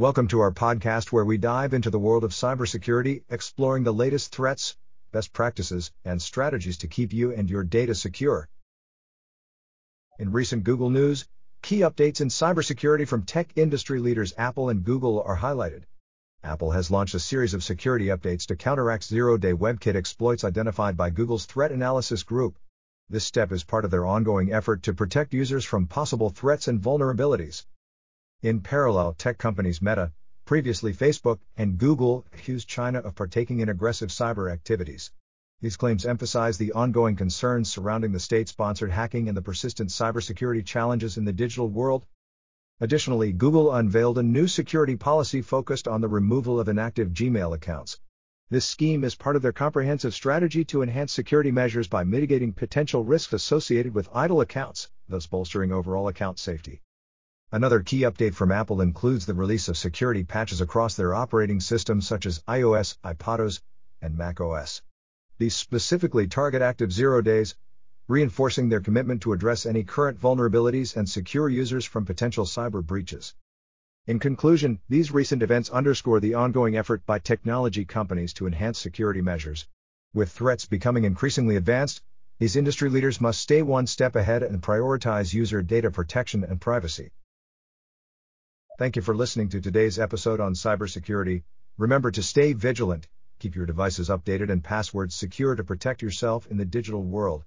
Welcome to our podcast where we dive into the world of cybersecurity, exploring the latest threats, best practices, and strategies to keep you and your data secure. In recent Google news, key updates in cybersecurity from tech industry leaders Apple and Google are highlighted. Apple has launched a series of security updates to counteract zero day WebKit exploits identified by Google's Threat Analysis Group. This step is part of their ongoing effort to protect users from possible threats and vulnerabilities. In parallel, tech companies Meta, previously Facebook, and Google accused China of partaking in aggressive cyber activities. These claims emphasize the ongoing concerns surrounding the state sponsored hacking and the persistent cybersecurity challenges in the digital world. Additionally, Google unveiled a new security policy focused on the removal of inactive Gmail accounts. This scheme is part of their comprehensive strategy to enhance security measures by mitigating potential risks associated with idle accounts, thus bolstering overall account safety. Another key update from Apple includes the release of security patches across their operating systems such as iOS, iPadOS, and macOS. These specifically target active zero days, reinforcing their commitment to address any current vulnerabilities and secure users from potential cyber breaches. In conclusion, these recent events underscore the ongoing effort by technology companies to enhance security measures. With threats becoming increasingly advanced, these industry leaders must stay one step ahead and prioritize user data protection and privacy. Thank you for listening to today's episode on cybersecurity. Remember to stay vigilant, keep your devices updated and passwords secure to protect yourself in the digital world.